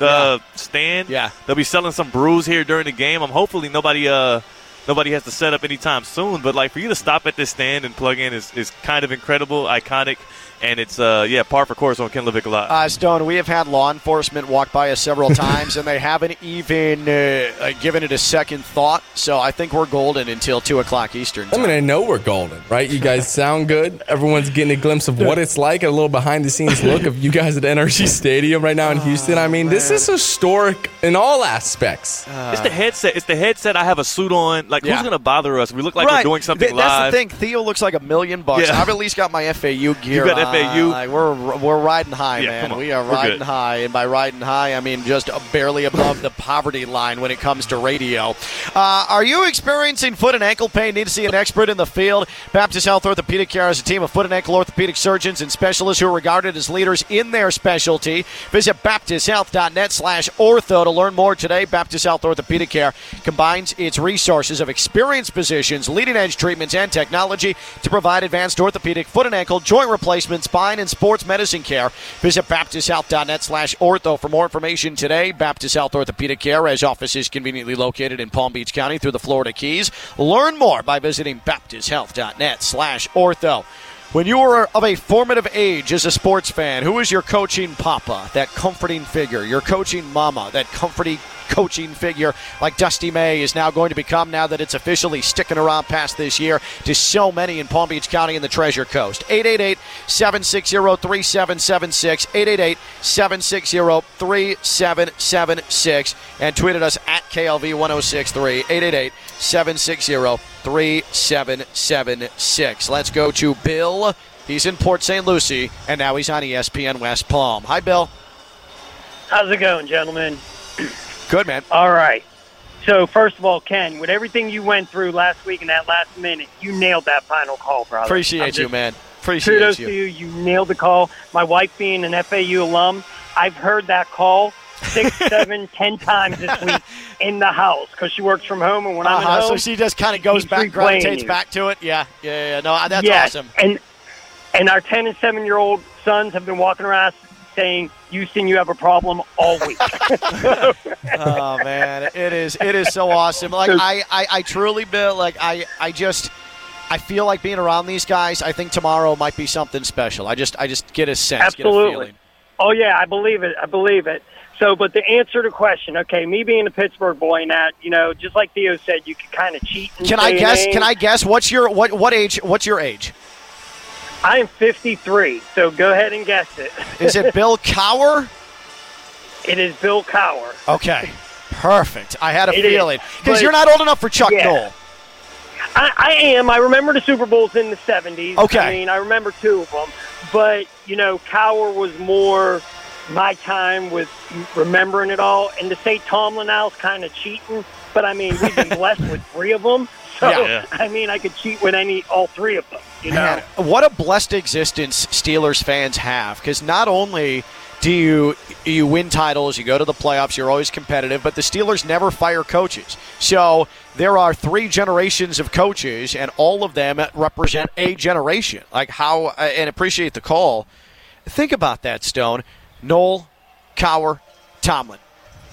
Lite uh, stand. Yeah. they'll be selling some brews here during the game. I'm hopefully nobody. Uh, Nobody has to set up anytime soon, but like for you to stop at this stand and plug in is, is kind of incredible, iconic, and it's uh yeah par for course on Ken Levick Live. Uh, Stone, we have had law enforcement walk by us several *laughs* times, and they haven't even uh, uh, given it a second thought. So I think we're golden until two o'clock Eastern. I mean, I know we're golden, right? You guys *laughs* sound good. Everyone's getting a glimpse of what it's like, a little behind the scenes look of you guys at NRG Stadium right now in Houston. I mean, this is historic in all aspects. it's the headset. It's the headset. I have a suit on. Like Yeah. who's gonna bother us? We look like right. we're doing something Th- That's live. the thing. Theo looks like a million bucks. Yeah. I've at least got my FAU *laughs* gear. FAU? Like, we're we're riding high, Yeah, man. We are We're riding good. high, and by riding high, I mean just barely above the poverty line when it comes to radio. Uh, are you experiencing foot and ankle pain? Need to see an expert in the field? Baptist Health Orthopedic Care is a team of foot and ankle orthopedic surgeons and specialists who are regarded as leaders in their specialty. Visit BaptistHealth.net/ortho to learn more today. Baptist Health Orthopedic Care combines its resources of experienced physicians, leading edge treatments, and technology to provide advanced orthopedic, foot and ankle, joint replacement, spine, and sports medicine care. Visit BaptistHealth.net slash ortho for more information today. Baptist Health Orthopedic Care has offices conveniently located in Palm Beach County through the Florida Keys. Learn more by visiting BaptistHealth.net slash ortho. When you were of a formative age as a sports fan, who was your coaching papa, that comforting figure? Your coaching mama, that comforting coaching figure like Dusty May is now going to become now that it's officially sticking around past this year to so many in Palm Beach County and the Treasure Coast. 888 760 3776. 888 760 3776. And tweeted us at KLV 1063. 888 760 3776. Let's go to Bill. He's in Port St. Lucie, and now he's on ESPN West Palm. Hi, Bill. How's it going, gentlemen? Good, man. All right. So, first of all, Ken, with everything you went through last week and that last minute, you nailed that final call, brother. Appreciate you, man. Appreciate Kudos you. to you. You nailed the call. My wife being an FAU alum, I've heard that call six, *laughs* seven, ten times this week *laughs* in the house because she works from home, and when I'm Uh-huh, so home, she just kind of goes back, gravitates you. back to it. Yeah, yeah, yeah. No, that's yes, awesome. And and our ten and seven year old sons have been walking around saying, "Houston, you have a problem all week." *laughs* *laughs* oh man, it is it is so awesome. Like I, I, I truly, Bill, like I, I just I feel like being around these guys. I think tomorrow might be something special. I just I just get a sense, get a Absolutely. feeling. Oh yeah, I believe it. I believe it. So, but the answer to the question, okay, me being a Pittsburgh boy, and that you know, just like Theo said, you can kind of cheat. And Can I guess? Can I guess? What's your what what age? What's your age? I am 53, so go ahead and guess it. Is it Bill *laughs* Cowher? It is Bill Cowher. Okay, perfect. I had a It feeling because you're not old enough for Chuck Yeah. Noll. I, I am. I remember the Super Bowls in the 70s. Okay. I mean, I remember two of them. But, you know, Cowher was more my time with remembering it all. And to say Tomlin now is kind of cheating, but I mean, we've been blessed with three of them. *laughs* So, Yeah. I mean, I could cheat with any all three of them, you know? Man, what a blessed existence Steelers fans have because not only do you you win titles, you go to the playoffs, you're always competitive, but the Steelers never fire coaches. So there are three generations of coaches, and all of them represent a generation. Like how and appreciate the call. Think about that, Stone. Noll, Cowher, Tomlin.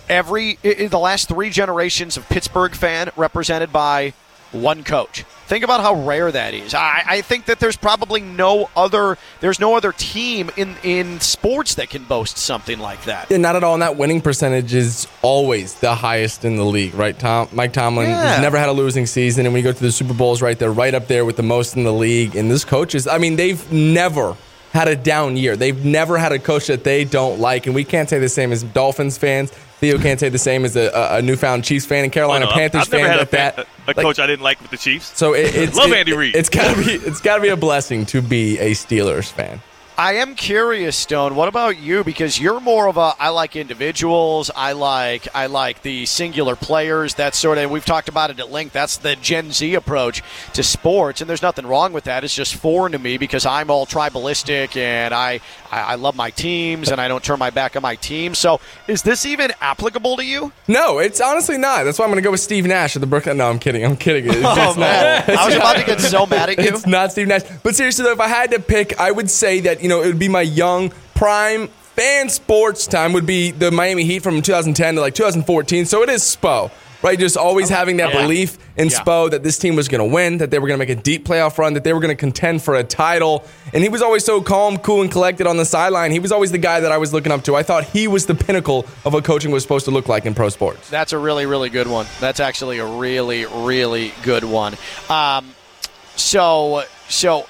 Every the last three generations of Pittsburgh fan represented by one coach. Think about how rare that is. I, I think that there's probably no other there's no other team in in sports that can boast something like that. Yeah, not at all. And that winning percentage is always the highest in the league, right? Tom, Mike Tomlin Yeah. has never had a losing season, and when you go to the Super Bowls, right, they're right up there with the most in the league. And this coach is, I mean, they've never had a down year. They've never had a coach that they don't like, and we can't say the same as Dolphins fans. Theo can't say the same as a, a, newfound Chiefs fan and Carolina Oh, no, I've- Panthers I've never fan had like a, fan- that. a coach I didn't like with the Chiefs. So it, it's *laughs* love it- Andy Reid. It's gotta be it's gotta be a blessing to be a Steelers fan. I am curious, Stone. What about you? Because you're more of a I like individuals. I like I like the singular players. That sort of we've talked about it at length. That's the Gen Z approach to sports, and there's nothing wrong with that. It's just foreign to me because I'm all tribalistic and I I, I love my teams and I don't turn my back on my team. So is this even applicable to you? No, it's honestly not. That's why I'm going to go with Steve Nash of the Brooklyn. No, I'm kidding. I'm kidding. It's, *laughs* Oh, it's man. not. I was about to get so mad at *laughs* you. It's not Steve Nash. But seriously, though, if I had to pick, I would say that you know it would be my young prime fan sports time would be the Miami Heat from 2010 to like 2014. So it is Spo. Right, just always having that Yeah. belief in Yeah. Spo that this team was going to win, that they were going to make a deep playoff run, that they were going to contend for a title. And he was always so calm, cool, and collected on the sideline. He was always the guy that I was looking up to. I thought he was the pinnacle of what coaching was supposed to look like in pro sports. That's a really, really good one. That's actually a really, really good one. Um, so, so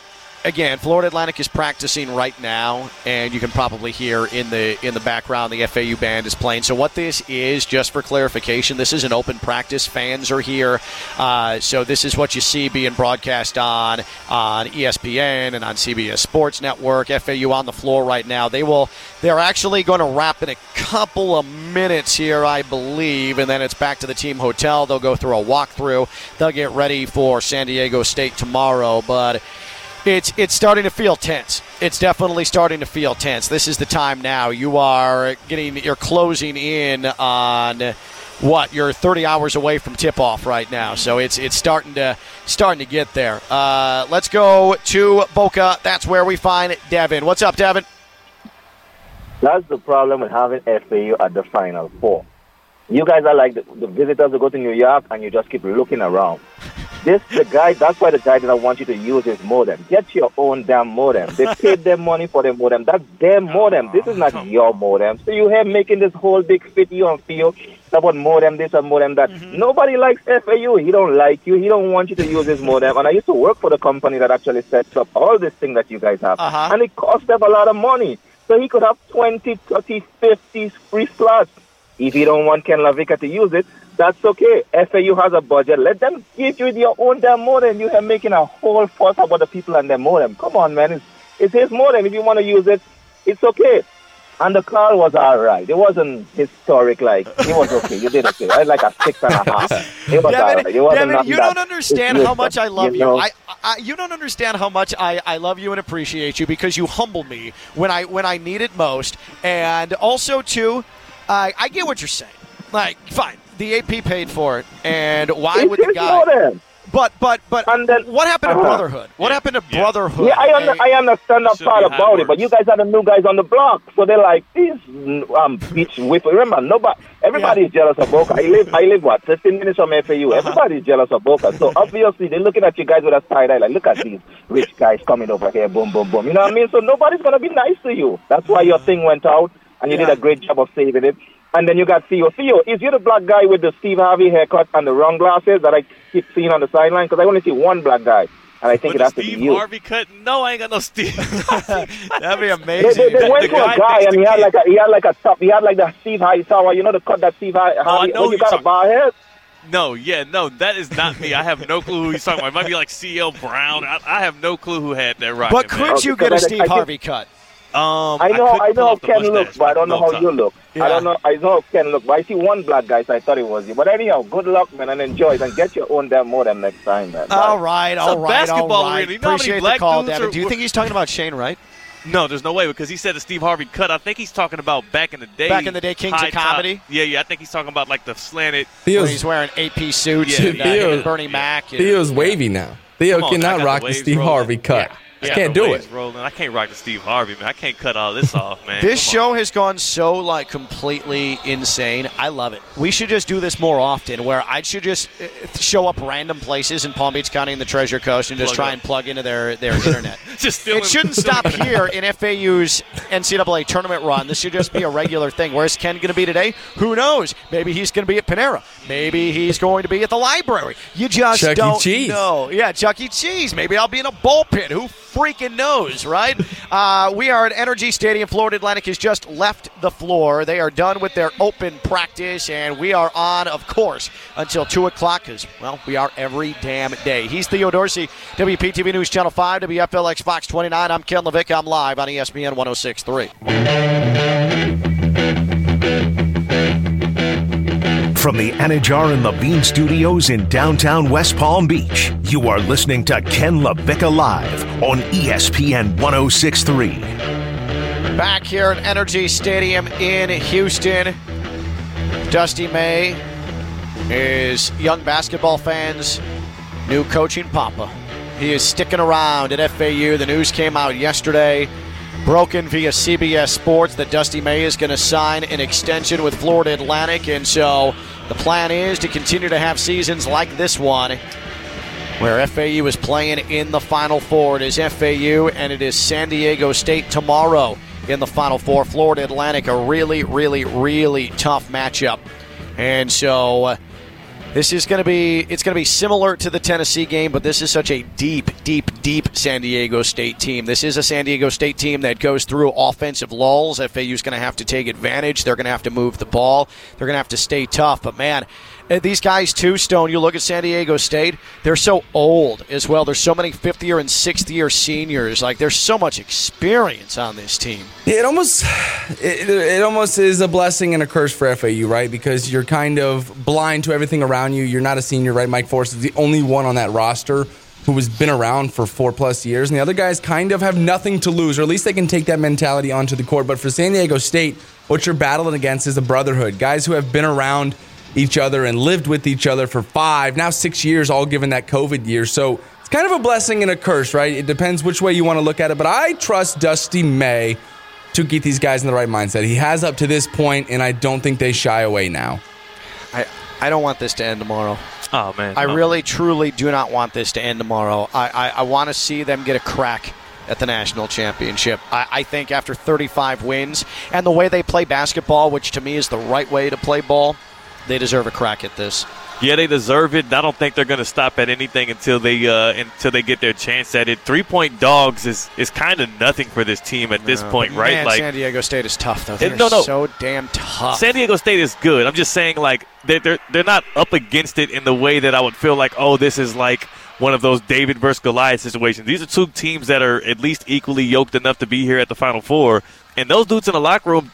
again, Florida Atlantic is practicing right now, and you can probably hear in the in the background the FAU band is playing. So, what this is, just for clarification, this is an open practice. Fans are here, uh, so this is what you see being broadcast on on ESPN and on CBS Sports Network. FAU on the floor right now. They will. They're actually going to wrap in a couple of minutes here, I believe, and then it's back to the team hotel. They'll go through a walkthrough. They'll get ready for San Diego State tomorrow, but it's it's starting to feel tense. It's definitely starting to feel tense. This is the time now. You are getting you're closing in on what you're 30 hours away from tip off right now. So it's it's starting to starting to get there. Uh, let's go to Boca. That's where we find Devin. What's up, Devin? That's the problem with having FAU at the Final Four. You guys are like the, the visitors who go to New York and you just keep looking around. This the guy. That's why the guy didn't want you to use his modem. Get your own damn modem. They *laughs* paid their money for their modem. That's their modem. This is not your modem. So you have making this whole big fit you on feel about modem this and modem that. Nobody likes FAU. He don't like you. He don't want you to use his modem. And I used to work for the company that actually sets up all this thing that you guys have, Uh-huh. and it cost them a lot of money. So he could have 20, 30, 50 free slots. If you don't want Ken LaVica to use it, that's okay. FAU has a budget. Let them give you your own damn modem. You have making a whole fuss about the people and their modem. Come on, man. It's, it's his modem. If you want to use it, it's okay. And the call was all right. It wasn't historic. Like it was okay. You did okay. I like a six and a *laughs* half. It was all right. It wasn't Devin you don't understand how much I love you. know? I, I, you don't understand how much I, I love you and appreciate you because you humble me when I when I need it most, and also too, uh, I get what you're saying. Like, fine, the AP paid for it, and why It's would the guy? modem. But but but And then- what happened to Uh-huh. brotherhood? What happened to brotherhood? Yeah, I, under, And- I understand that should part be how it about it, but you guys are the new guys on the block, so they're like these um beach whip. Remember, nobody, everybody's jealous of Boca. I live, I live what, 15 minutes from FAU. Uh-huh. Everybody's jealous of Boca, so obviously they're looking at you guys with a side eye, like look at these rich guys coming over here, boom, boom, boom. You know what I mean? So nobody's gonna be nice to you. That's why your thing went out, and you did a great job of saving it. And then you got Theo. Theo, is you the black guy with the Steve Harvey haircut and the wrong glasses that I keep seeing on the sideline? Because I only see one black guy, and I think With it the has to be Steve you. Harvey cut? No, I ain't got no Steve. *laughs* That'd be They, amazing. they, they went The to a guy guy and he had Kid. like a he had like a top he had like the Steve Hightower, you know the cut that Steve Harvey. Oh, I know when you got you're a bar head. no, yeah, no, that is not me. I have no clue who he's talking about. It might be like CL Brown. I, I have no clue who had that right. But could you get a Steve Harvey cut? Um, I know couldn't I, know how Ken looks, but I don't know how no, you look. Yeah. I don't know I know how Ken look, but I see one black guy, so I thought it was you. But anyhow, good luck, man, and enjoy it, and get your own damn modem next time, man. All right, It's all a right, basketball right. arena. You know Appreciate the call, dudes Devin. are- Do you think he's talking about Shane Wright? No, there's no way because he said the Steve Harvey cut. I think he's talking about back in the day. Back in the day, Kings of high top- Comedy? Yeah, yeah. I think he's talking about like the slanted. Where Theo's, he's wearing eight-piece suits Yeah, and, uh, Theo- and Bernie Mac. and- Theo's wavy now. Theo on, cannot rock the the Steve rolling. Harvey cut. I can't do waves it. Rolling. I can't rock to Steve Harvey, man. I can't cut all this off, man. This Come show has gone so like completely insane. I love it. We should just do this more often, where I should just uh, show up random places in Palm Beach County and the Treasure Coast and just Plug try up. and plug into their their internet. *laughs* Just it shouldn't stop here in FAU's NCAA tournament run. This should just be a regular thing. Where's Ken going to be today? Who knows? Maybe he's going to be at Panera. Maybe he's going to be at the library. You just Chuck don't Cheese. know. Yeah, Chuck E. Cheese. Maybe I'll be in a bullpen. Who freaking knows, right? *laughs* uh, we are at NRG Stadium. Florida Atlantic has just left the floor. They are done with their open practice, and we are on, of course, until 2 o'clock because, well, we are every damn day. He's Theo Dorsey, WPTV News Channel 5, WFLX Fox 29. I'm Ken Levick. I'm live on ESPN 1063. From the Anidjar and Levine Studios in downtown West Palm Beach, you are listening to Ken LaVicka Live on ESPN 1063. Back here at NRG Stadium in Houston, Dusty May is young basketball fans' new coaching papa. He is sticking around at FAU. The news came out yesterday, broken via CBS Sports, that Dusty May is going to sign an extension with Florida Atlantic. And so the plan is to continue to have seasons like this one where FAU is playing in the Final Four. It is FAU and it is San Diego State tomorrow in the Final Four. Florida Atlantic, a really, really, really tough matchup. And so uh, this is going to be it's going to be similar to the Tennessee game, but this is such a deep, deep, deep San Diego State team. This is a San Diego State team that goes through offensive lulls. FAU is going to have to take advantage. They're going to have to move the ball. They're going to have to stay tough. But man, uh, these guys too, Stone. You look at San Diego State; they're so old as well. There's so many fifth year and sixth year seniors. Like there's so much experience on this team. It almost it, it almost is a blessing and a curse for FAU, right? Because you're kind of blind to everything around you. You're not a senior, right? Mike Forrest is the only one on that roster who has been around for four plus years, and the other guys kind of have nothing to lose, or at least they can take that mentality onto the court. But for San Diego State, what you're battling against is a brotherhood. Guys who have been around each other and lived with each other for five, now six years, all given that COVID year. So it's kind of a blessing and a curse, right? It depends which way you want to look at it. But I trust Dusty May to get these guys in the right mindset. He has up to this point, and I don't think they shy away now. I I don't want this to end tomorrow. Oh man, I no. really, truly do not want this to end tomorrow. I, I, I want to see them get a crack at the national championship. I, I think after 35 wins and the way they play basketball, which to me is the right way to play ball, they deserve a crack at this. Yeah, they deserve it. I don't think they're going to stop at anything until they uh, until they get their chance at it. Three point dogs is is kind of nothing for this team at this point, right? Like San Diego State is tough though. They're no, no. so damn tough. San Diego State is good. I'm just saying, like they're, they're they're not up against it in the way that I would feel like, oh, this is like one of those David versus Goliath situations. These are two teams that are at least equally yoked enough to be here at the Final Four, and those dudes in the locker room,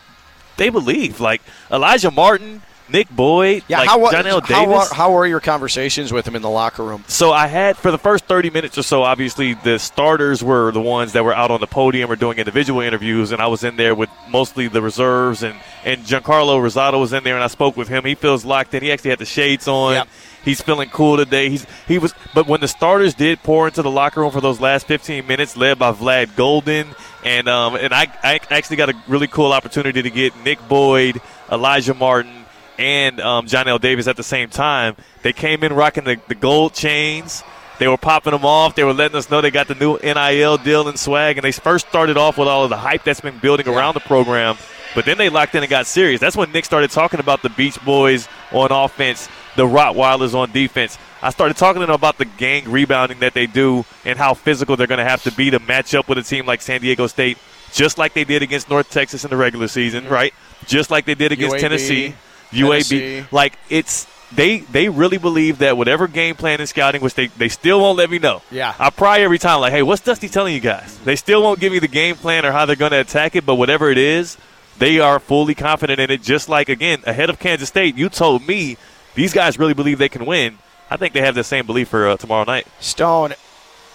they believe. Like Alijah Martin, Nick Boyd, Yeah, like how, how, Davis. are, how were your conversations with him in the locker room? So I had for the first 30 minutes or so, obviously the starters were the ones that were out on the podium or doing individual interviews, and I was in there with mostly the reserves, and and Giancarlo Rosado was in there, and I spoke with him. He feels locked in. He actually had the shades on. He's feeling cool today. He's he was, but when the starters did pour into the locker room for those last 15 minutes, led by Vlad Goldin, and um and I I actually got a really cool opportunity to get Nick Boyd, Alijah Martin and um, Johnell Davis at the same time. They came in rocking the, the gold chains. They were popping them off. They were letting us know they got the new NIL deal and swag. And they first started off with all of the hype that's been building around the program. But then they locked in and got serious. That's when Nick started talking about the Beach Boys on offense, the Rottweilers on defense. I started talking to them about the gang rebounding that they do and how physical they're going to have to be to match up with a team like San Diego State, just like they did against North Texas in the regular season, right? Just like they did against UAB, Tennessee. Tennessee. UAB. Like it's they they really believe that whatever game plan and scouting, which they, they still won't let me know. Yeah. I pry every time, like, hey, what's Dusty telling you guys? They still won't give me the game plan or how they're going to attack it, but whatever it is, they are fully confident in it. Just like again, ahead of Kansas State, you told me these guys really believe they can win. I think they have the same belief for uh, tomorrow night. Stone,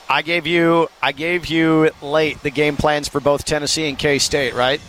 I gave you I gave you late the game plans for both Tennessee and K State, right?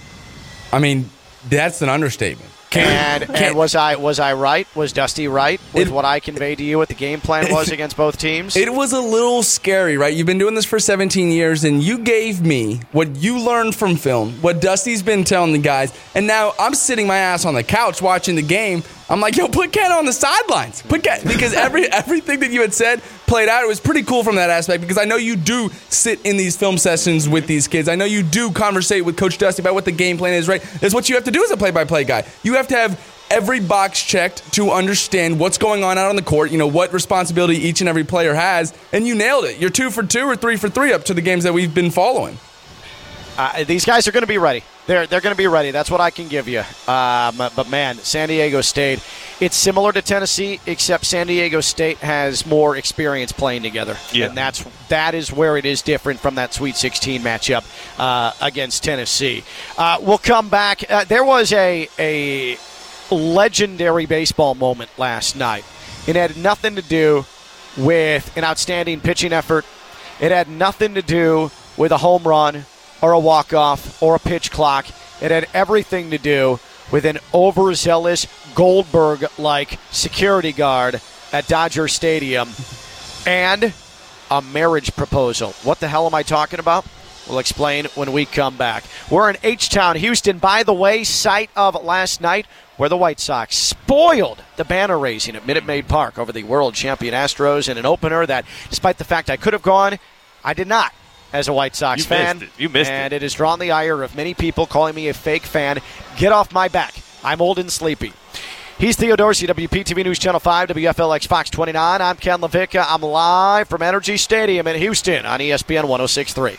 I mean, that's an understatement. And, and was I was I right? Was Dusty right with what I conveyed to you? What the game plan *laughs* was against both teams? It was a little scary, right? You've been doing this for 17 years, and you gave me what you learned from film, what Dusty's been telling the guys, and now I'm sitting my ass on the couch watching the game. I'm like, yo, put Ken on the sidelines. Put Ken because every *laughs* everything that you had said played out. It was pretty cool from that aspect because I know you do sit in these film sessions with these kids. I know you do conversate with Coach Dusty about what the game plan is. Right? That's what you have to do as a play-by-play guy. You have to have every box checked to understand what's going on out on the court, you know, what responsibility each and every player has, and you nailed it. You're two for two or three for three up to the games that we've been following. Uh, these guys are going to be ready. They're they're going to be ready. That's what I can give you. Um, but man, San Diego State, it's similar to Tennessee, except San Diego State has more experience playing together, Yeah. and that's that is where it is different from that Sweet 16 matchup uh, against Tennessee. Uh, we'll come back. Uh, there was a a legendary baseball moment last night. It had nothing to do with an outstanding pitching effort. It had nothing to do with a home run or a walk off or a pitch clock. It had everything to do with an overzealous Goldberg like security guard at Dodger Stadium and a marriage proposal. What the hell am I talking about? We'll explain when we come back. We're in H Town, Houston. By the way, site of last night where the White Sox spoiled the banner raising at Minute Maid Park over the world champion Astros in an opener that, despite the fact I could have gone, I did not as a White Sox You fan. missed it. You missed it. and it has drawn the ire of many people calling me a fake fan. Get off my back. I'm old and sleepy. He's Theo Dorsey, WPTV News Channel 5, WFLX Fox 29. I'm Ken LaVicka. I'm live from NRG Stadium in Houston on ESPN 1063.